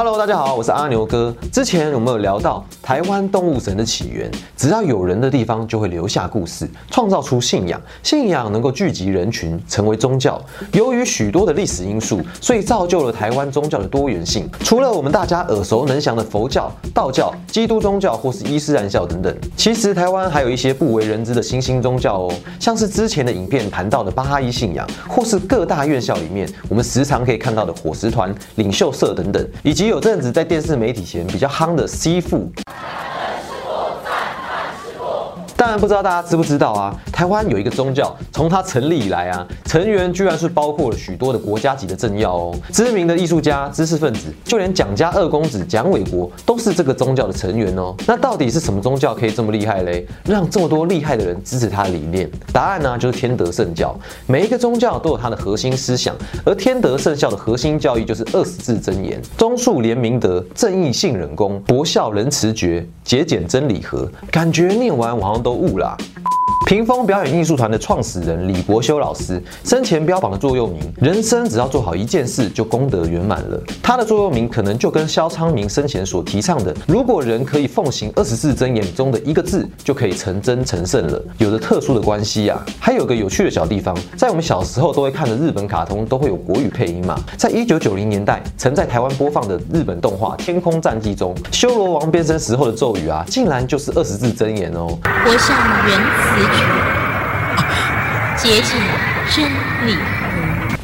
Hello，大家好，我是阿牛哥。之前我们有聊到台湾动物神的起源，只要有人的地方就会留下故事，创造出信仰，信仰能够聚集人群，成为宗教。由于许多的历史因素，所以造就了台湾宗教的多元性。除了我们大家耳熟能详的佛教、道教、基督宗教或是伊斯兰教等等，其实台湾还有一些不为人知的新兴宗教哦，像是之前的影片谈到的巴哈伊信仰，或是各大院校里面我们时常可以看到的伙食团、领袖社等等，以及有阵子在电视媒体前比较夯的 C 富。当然不知道大家知不知道啊？台湾有一个宗教，从它成立以来啊，成员居然是包括了许多的国家级的政要哦，知名的艺术家、知识分子，就连蒋家二公子蒋纬国都是这个宗教的成员哦。那到底是什么宗教可以这么厉害嘞？让这么多厉害的人支持他的理念？答案呢，就是天德圣教。每一个宗教都有它的核心思想，而天德圣教的核心教义就是二十字真言：忠恕廉明德，正义信忍公，博孝仁慈绝，节俭真理和。感觉念完我好像都误了。屏风表演艺术团的创始人李国修老师生前标榜的座右铭：“人生只要做好一件事，就功德圆满了。”他的座右铭可能就跟萧昌明生前所提倡的“如果人可以奉行二十字真言中的一个字，就可以成真成圣了”有着特殊的关系啊。还有个有趣的小地方，在我们小时候都会看的日本卡通都会有国语配音嘛。在一九九零年代曾在台湾播放的日本动画《天空战记》中，修罗王变身时候的咒语啊，竟然就是二十字真言哦。我像原子接近真理。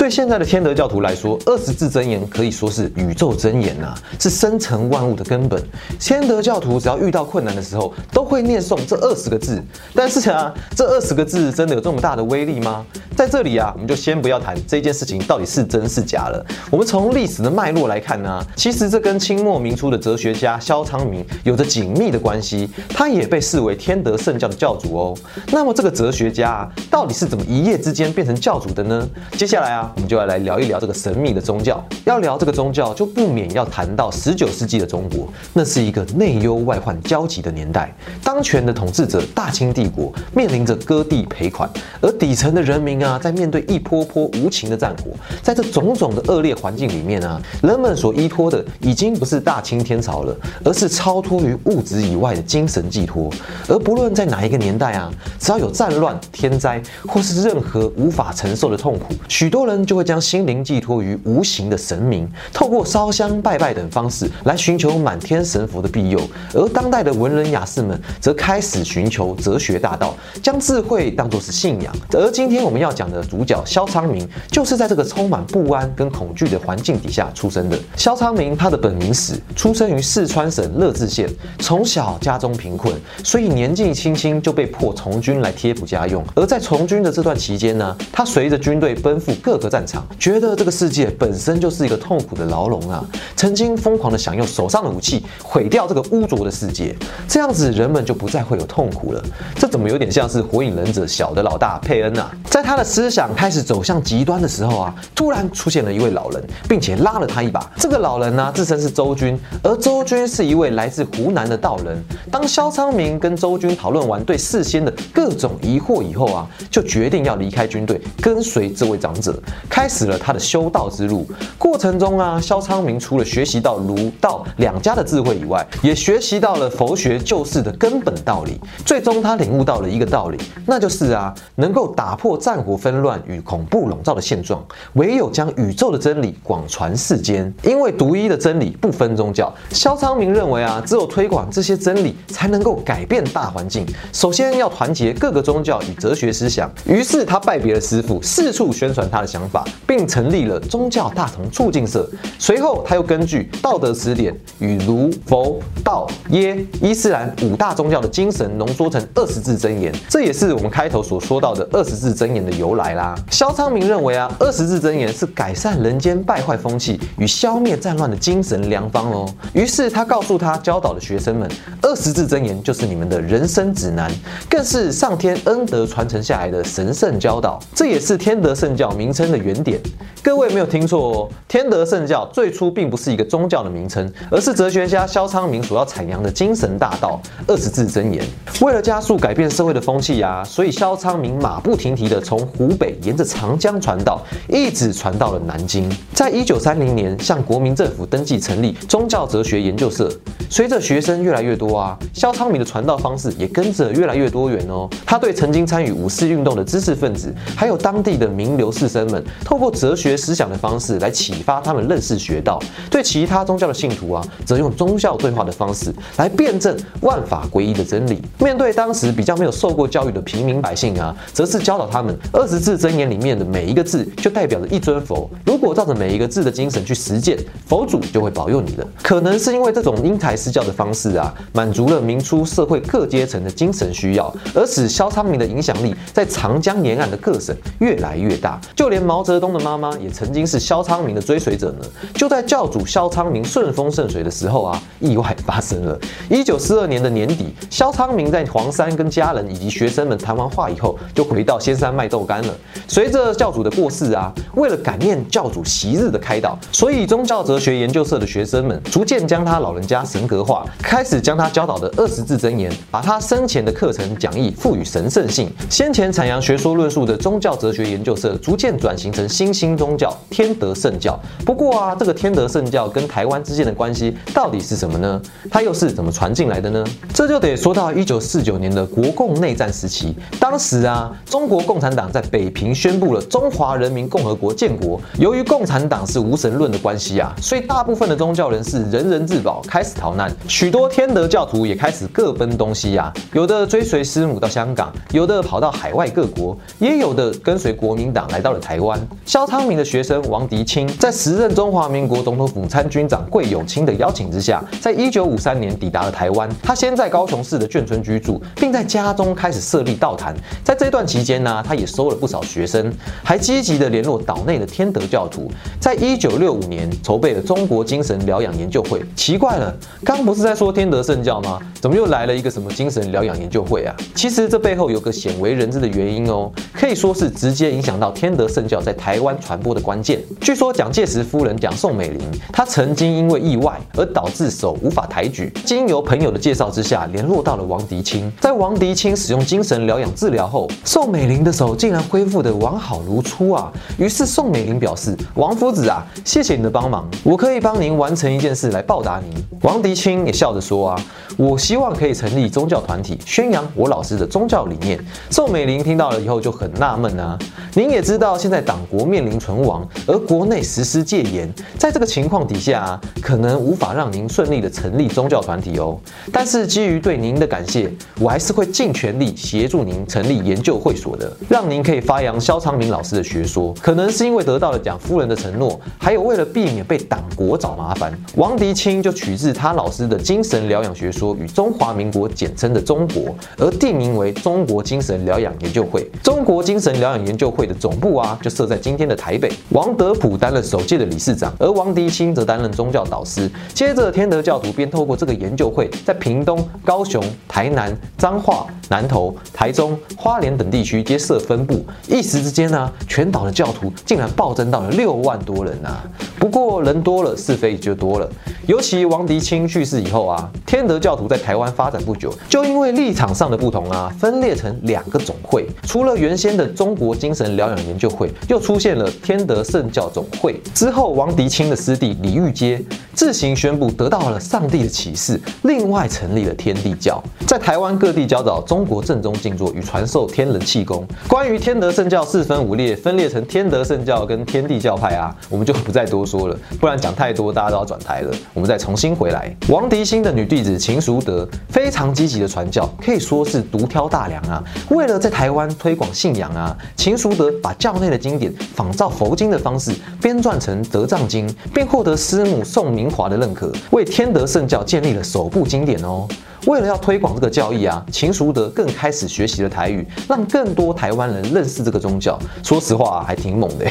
对现在的天德教徒来说，二十字真言可以说是宇宙真言呐、是生成万物的根本。天德教徒只要遇到困难的时候，都会念诵这二十个字。但是啊，这二十个字真的有这么大的威力吗？在这里啊，我们就先不要谈这件事情到底是真是假了。我们从历史的脉络来看呢、其实这跟清末明初的哲学家萧昌明有着紧密的关系，他也被视为天德圣教的教主哦。那么这个哲学家啊，到底是怎么一夜之间变成教主的呢？接下来啊，我们就要来聊一聊这个神秘的宗教。要聊这个宗教，就不免要谈到十九世纪的中国，那是一个内忧外患交集的年代。当权的统治者大清帝国面临着割地赔款，而底层的人民啊，在面对一波波无情的战火，在这种种的恶劣环境里面啊，人们所依托的已经不是大清天朝了，而是超脱于物质以外的精神寄托。而不论在哪一个年代啊，只要有战乱、天灾，或是任何无法承受的痛苦，许多人就会将心灵寄托于无形的神明，透过烧香拜拜等方式来寻求满天神佛的庇佑。而当代的文人雅士们则开始寻求哲学大道，将智慧当作是信仰。而今天我们要讲的主角萧昌明，就是在这个充满不安跟恐惧的环境底下出生的。萧昌明他的本名史，出生于四川省乐至县，从小家中贫困，所以年纪轻轻就被迫从军来贴补家用。而在从军的这段期间呢，他随着军队奔赴各个战场，觉得这个世界本身就是一个痛苦的牢笼啊，曾经疯狂的想用手上的武器毁掉这个污浊的世界，这样子人们就不再会有痛苦了。这怎么有点像是火影忍者小的老大佩恩啊？在他的思想开始走向极端的时候啊，突然出现了一位老人，并且拉了他一把。这个老人呢、自称是周军，而周军是一位来自湖南的道人。当萧昌明跟周军讨论完对事先的各种疑惑以后啊，就决定要离开军队，跟随这位长者，开始了他的修道之路。过程中啊，萧昌明除了学习到儒道两家的智慧以外，也学习到了佛学救世的根本道理。最终，他领悟到了一个道理，那就是啊，能够打破战火纷乱与恐怖笼罩的现状，唯有将宇宙的真理广传世间。因为独一的真理不分宗教，萧昌明认为啊，只有推广这些真理，才能够改变大环境。首先要团结各个宗教与哲学思想。于是他拜别了师傅，四处宣传他的想法，法并成立了宗教大同促进社。随后他又根据《道德词典》与儒、佛、道、耶、伊斯兰五大宗教的精神浓缩成二十字真言，这也是我们开头所说到的二十字真言的由来啦。萧昌明认为啊，二十字真言是改善人间败坏风气与消灭战乱的精神良方哦。于是他告诉他教导的学生们，二十字真言就是你们的人生指南，更是上天恩德传承下来的神圣教导，这也是天德圣教名称的原点。各位没有听错哦，天德圣教最初并不是一个宗教的名称，而是哲学家萧昌明所要阐扬的精神大道——二十字真言。为了加速改变社会的风气啊，所以萧昌明马不停蹄地从湖北沿着长江传道，一直传到了南京。在一九三零年，向国民政府登记成立宗教哲学研究社。随着学生越来越多啊，萧昌明的传道方式也跟着越来越多元哦。他对曾经参与五四运动的知识分子，还有当地的名流士绅们，透过哲学思想的方式来启发他们认识学道；对其他宗教的信徒啊，则用宗教对话的方式来辩证万法归一的真理。面对当时比较没有受过教育的平民百姓啊，则是教导他们二十字真言里面的每一个字就代表着一尊佛，如果照着每一个字的精神去实践，佛祖就会保佑你的。可能是因为这种因材施教的方式啊，满足了明初社会各阶层的精神需要，而使萧昌明的影响力在长江沿岸的各省越来越大。就连毛泽东的妈妈也曾经是萧昌明的追随者呢。就在教主萧昌明顺风顺水的时候啊，意外发生了。一九四二年的年底，萧昌明在黄山跟家人以及学生们谈完话以后，就回到仙山卖豆干了。随着教主的过世啊，为了感念教主昔日的开导，所以宗教哲学研究社的学生们逐渐将他老人家神格化，开始将他教导的二十字真言，把他生前的课程讲义赋予神圣性。先前阐扬学说论述的宗教哲学研究社，逐渐转形成新兴宗教天德圣教。不过啊，这个天德圣教跟台湾之间的关系到底是什么呢？它又是怎么传进来的呢？这就得说到一九四九年的国共内战时期，当时啊，中国共产党在北平宣布了中华人民共和国建国。由于共产党是无神论的关系啊，所以大部分的宗教人士人人自保，开始逃难。许多天德教徒也开始各奔东西呀，有的追随师母到香港，有的跑到海外各国，也有的跟随国民党来到了台湾。萧昌明的学生王迪清，在时任中华民国总统府参军长桂永清的邀请之下，在一九五三年抵达了台湾。他先在高雄市的眷村居住，并在家中开始设立道坛。在这段期间呢，他也收了不少学生，还积极的联络岛内的天德教徒。在一九六五年，筹备了中国精神疗养研究会。奇怪了，刚不是在说天德圣教吗？怎么又来了一个什么精神疗养研究会啊？其实这背后有个鲜为人知的原因哦，可以说是直接影响到天德圣教在台湾传播的关键。据说蒋介石夫人蒋宋美龄，她曾经因为意外而导致手无法抬举，经由朋友的介绍之下，联络到了王迪清。在王迪清使用精神疗养治疗后，宋美龄的手竟然恢复的完好如初啊！于是宋美龄表示：“王夫子啊，谢谢你的帮忙，我可以帮您完成一件事来报答您。”王迪清也笑着说：“啊，我希望可以成立宗教团体，宣扬我老师的宗教理念。”宋美龄听到了以后就很纳闷啊，您也知道现在党国面临存亡，而国内实施戒严，在这个情况底下，可能无法让您顺利的成立宗教团体哦。但是基于对您的感谢，我还是会尽全力协助您成立研究会所的，让您可以发扬萧昌明老师的学说。可能是因为得到了蒋夫人的承诺，还有为了避免被党国找麻烦，王迪清就取自他老师的精神疗养学说与中华民国简称的中国，而定名为中国精神疗养研究会。中国精神疗养研究会的总部啊，就是设在今天的台北。王德普担任首届的理事长，而王迪清则担任宗教导师。接着，天德教徒便透过这个研究会，在屏东、高雄、台南、彰化、南投、台中、花莲等地区皆设分部。一时之间呢，全岛的教徒竟然暴增到了六万多人啊！不过人多了，是非也就多了。尤其王迪清去世以后啊，天德教徒在台湾发展不久，就因为立场上的不同啊，分裂成两个总会。除了原先的中国精神疗养研究会，又出现了天德圣教总会。之后，王迪清的师弟李玉阶自行宣布得到了上帝的启示，另外成立了天地教，在台湾各地教导中国正宗静坐与传授天人气功。关于天德圣教四分五裂，分裂成天德圣教跟天地教派啊，我们就不再多说了，不然讲太多大家都要转台了。我们再重新回来，王迪新的女弟子秦淑德非常积极的传教，可以说是独挑大梁啊。为了在台湾推广信仰啊，秦淑德把教内的经典仿照佛经的方式编撰成《德藏经》，并获得师母宋明华的认可，为天德圣教建立了首部经典哦。为了要推广这个教义啊，秦淑德更开始学习了台语，让更多台湾人认识这个宗教。说实话，还挺猛的。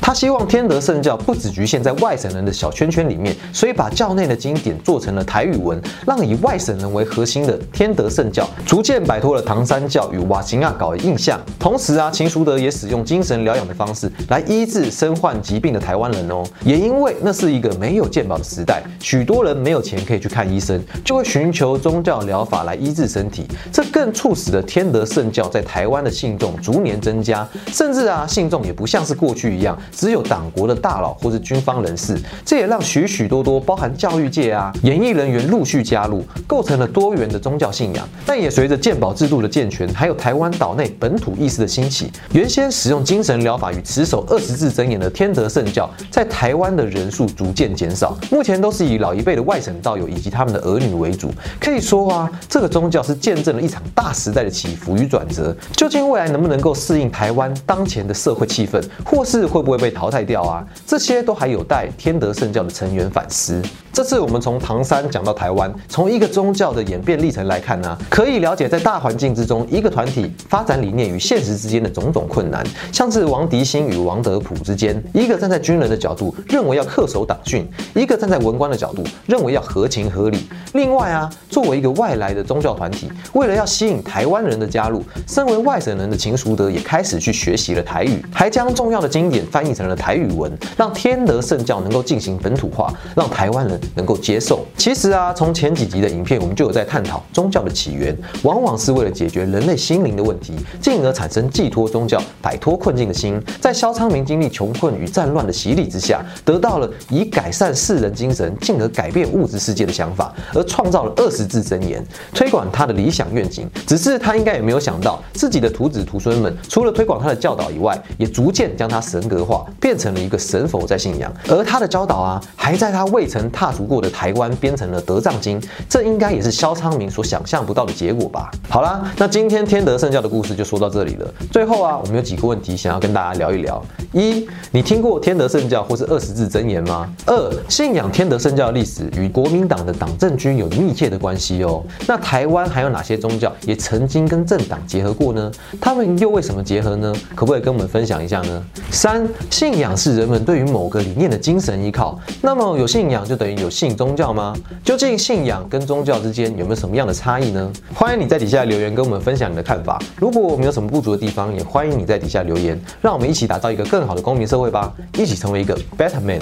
他希望天德圣教不只局限在外省人的小圈圈里面，所以把教内的经典做成了台语文，让以外省人为核心的天德圣教逐渐摆脱了唐三教与瓦辛亚搞的印象。同时啊，秦淑德也使用精神疗养的方式来医治身患疾病的台湾人哦。也因为那是一个没有健保的时代，许多人没有钱可以去看医生，就会寻求宗教疗法来医治身体。这更促使了天德圣教在台湾的信众逐年增加，甚至啊，信众也不像是过去一样，只有党国的大佬或是军方人士。这也让许许多多包含教育界啊、演艺人员陆续加入，构成了多元的宗教信仰。但也随着鉴宝制度的健全，还有台湾岛内本土意识的兴起，原先使用精神疗法与持守二十字真言的天德圣教，在台湾的人数逐渐减少。目前都是以老一辈的外省道友以及他们的儿女为主。可以说啊，这个宗教是见证了一场大时代的起伏与转折。究竟未来能不能够适应台湾当前的社会气氛，或是会不会被淘汰掉啊？这些都还有待天德圣教的成员反思。这次我们从唐山讲到台湾，从一个宗教的演变历程来看呢，可以了解在大环境之中，一个团体发展理念与现实之间的种种困难。像是王迪兴与王德普之间，一个站在军人的角度认为要恪守党训，一个站在文官的角度认为要合情合理。另外啊，作为一个外来的宗教团体，为了要吸引台湾人的加入，身为外省人的秦淑德也开始去学习了台语，还将重要的经典翻译成了台语文，让天德圣教能够进行本土化，让台湾人。能够接受。其实啊，从前几集的影片，我们就有在探讨宗教的起源，往往是为了解决人类心灵的问题，进而产生寄托宗教、摆脱困境的心。在萧昌明经历穷困与战乱的洗礼之下，得到了以改善世人精神，进而改变物质世界的想法，而创造了二十字真言，推广他的理想愿景。只是他应该也没有想到，自己的徒子徒孙们，除了推广他的教导以外，也逐渐将他神格化，变成了一个神佛在信仰。而他的教导啊，还在他未曾踏。足过的台湾编成了《德藏经》，这应该也是萧昌明所想象不到的结果吧。好啦，那今天天德圣教的故事就说到这里了。最后啊，我们有几个问题想要跟大家聊一聊：一，你听过天德圣教或是二十字真言吗？二，信仰天德圣教的历史与国民党的党政军有密切的关系哦。那台湾还有哪些宗教也曾经跟政党结合过呢？他们又为什么结合呢？可不可以跟我们分享一下呢？三，信仰是人们对于某个理念的精神依靠。那么有信仰就等于有信宗教吗？究竟信仰跟宗教之间有没有什么样的差异呢？欢迎你在底下留言跟我们分享你的看法。如果我们有什么不足的地方，也欢迎你在底下留言，让我们一起打造一个更好的公民社会吧，一起成为一个 better man。